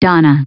Donna.